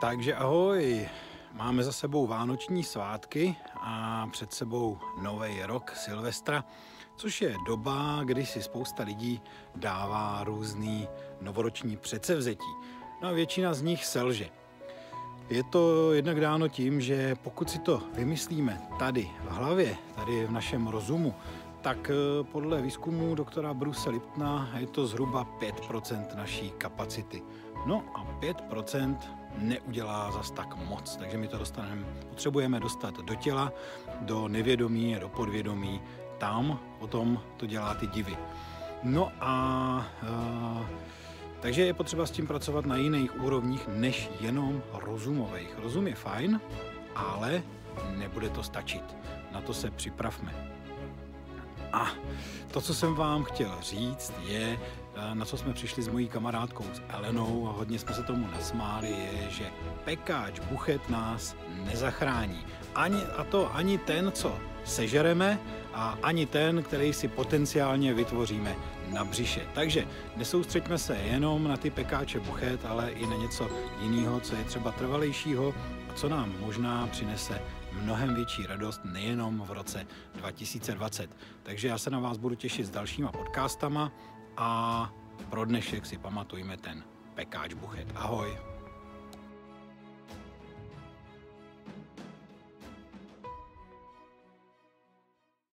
Takže ahoj, máme za sebou vánoční svátky a před sebou nový rok Silvestra, což je doba, kdy si spousta lidí dává různý novoroční předsevzetí. No a většina z nich selže. Je to jednak dáno tím, že pokud si to vymyslíme tady v hlavě, tady v našem rozumu, tak eh, podle výzkumu doktora Bruce Liptna je to zhruba 5% naší kapacity. No a 5% neudělá zas tak moc, takže my to dostaneme, potřebujeme dostat do těla, do nevědomí, do podvědomí, tam potom to dělá ty divy. No a uh, takže je potřeba s tím pracovat na jiných úrovních než jenom rozumových. Rozum je fajn, ale nebude to stačit. Na to se připravme. A to, co jsem vám chtěl říct, je, eh, na co jsme přišli s mojí kamarádkou s Elenou a hodně jsme se tomu nasmáli, je, že pekáč buchet nás nezachrání. Ani, a to ani ten, co sežereme, a ani ten, který si potenciálně vytvoříme na břiše. Takže nesoustřeďme se jenom na ty pekáče buchet, ale i na něco jiného, co je třeba trvalejšího a co nám možná přinese mnohem větší radost nejenom v roce 2020. Takže já se na vás budu těšit s dalšíma podcastama a pro dnešek si pamatujme ten pekáč buchet. Ahoj!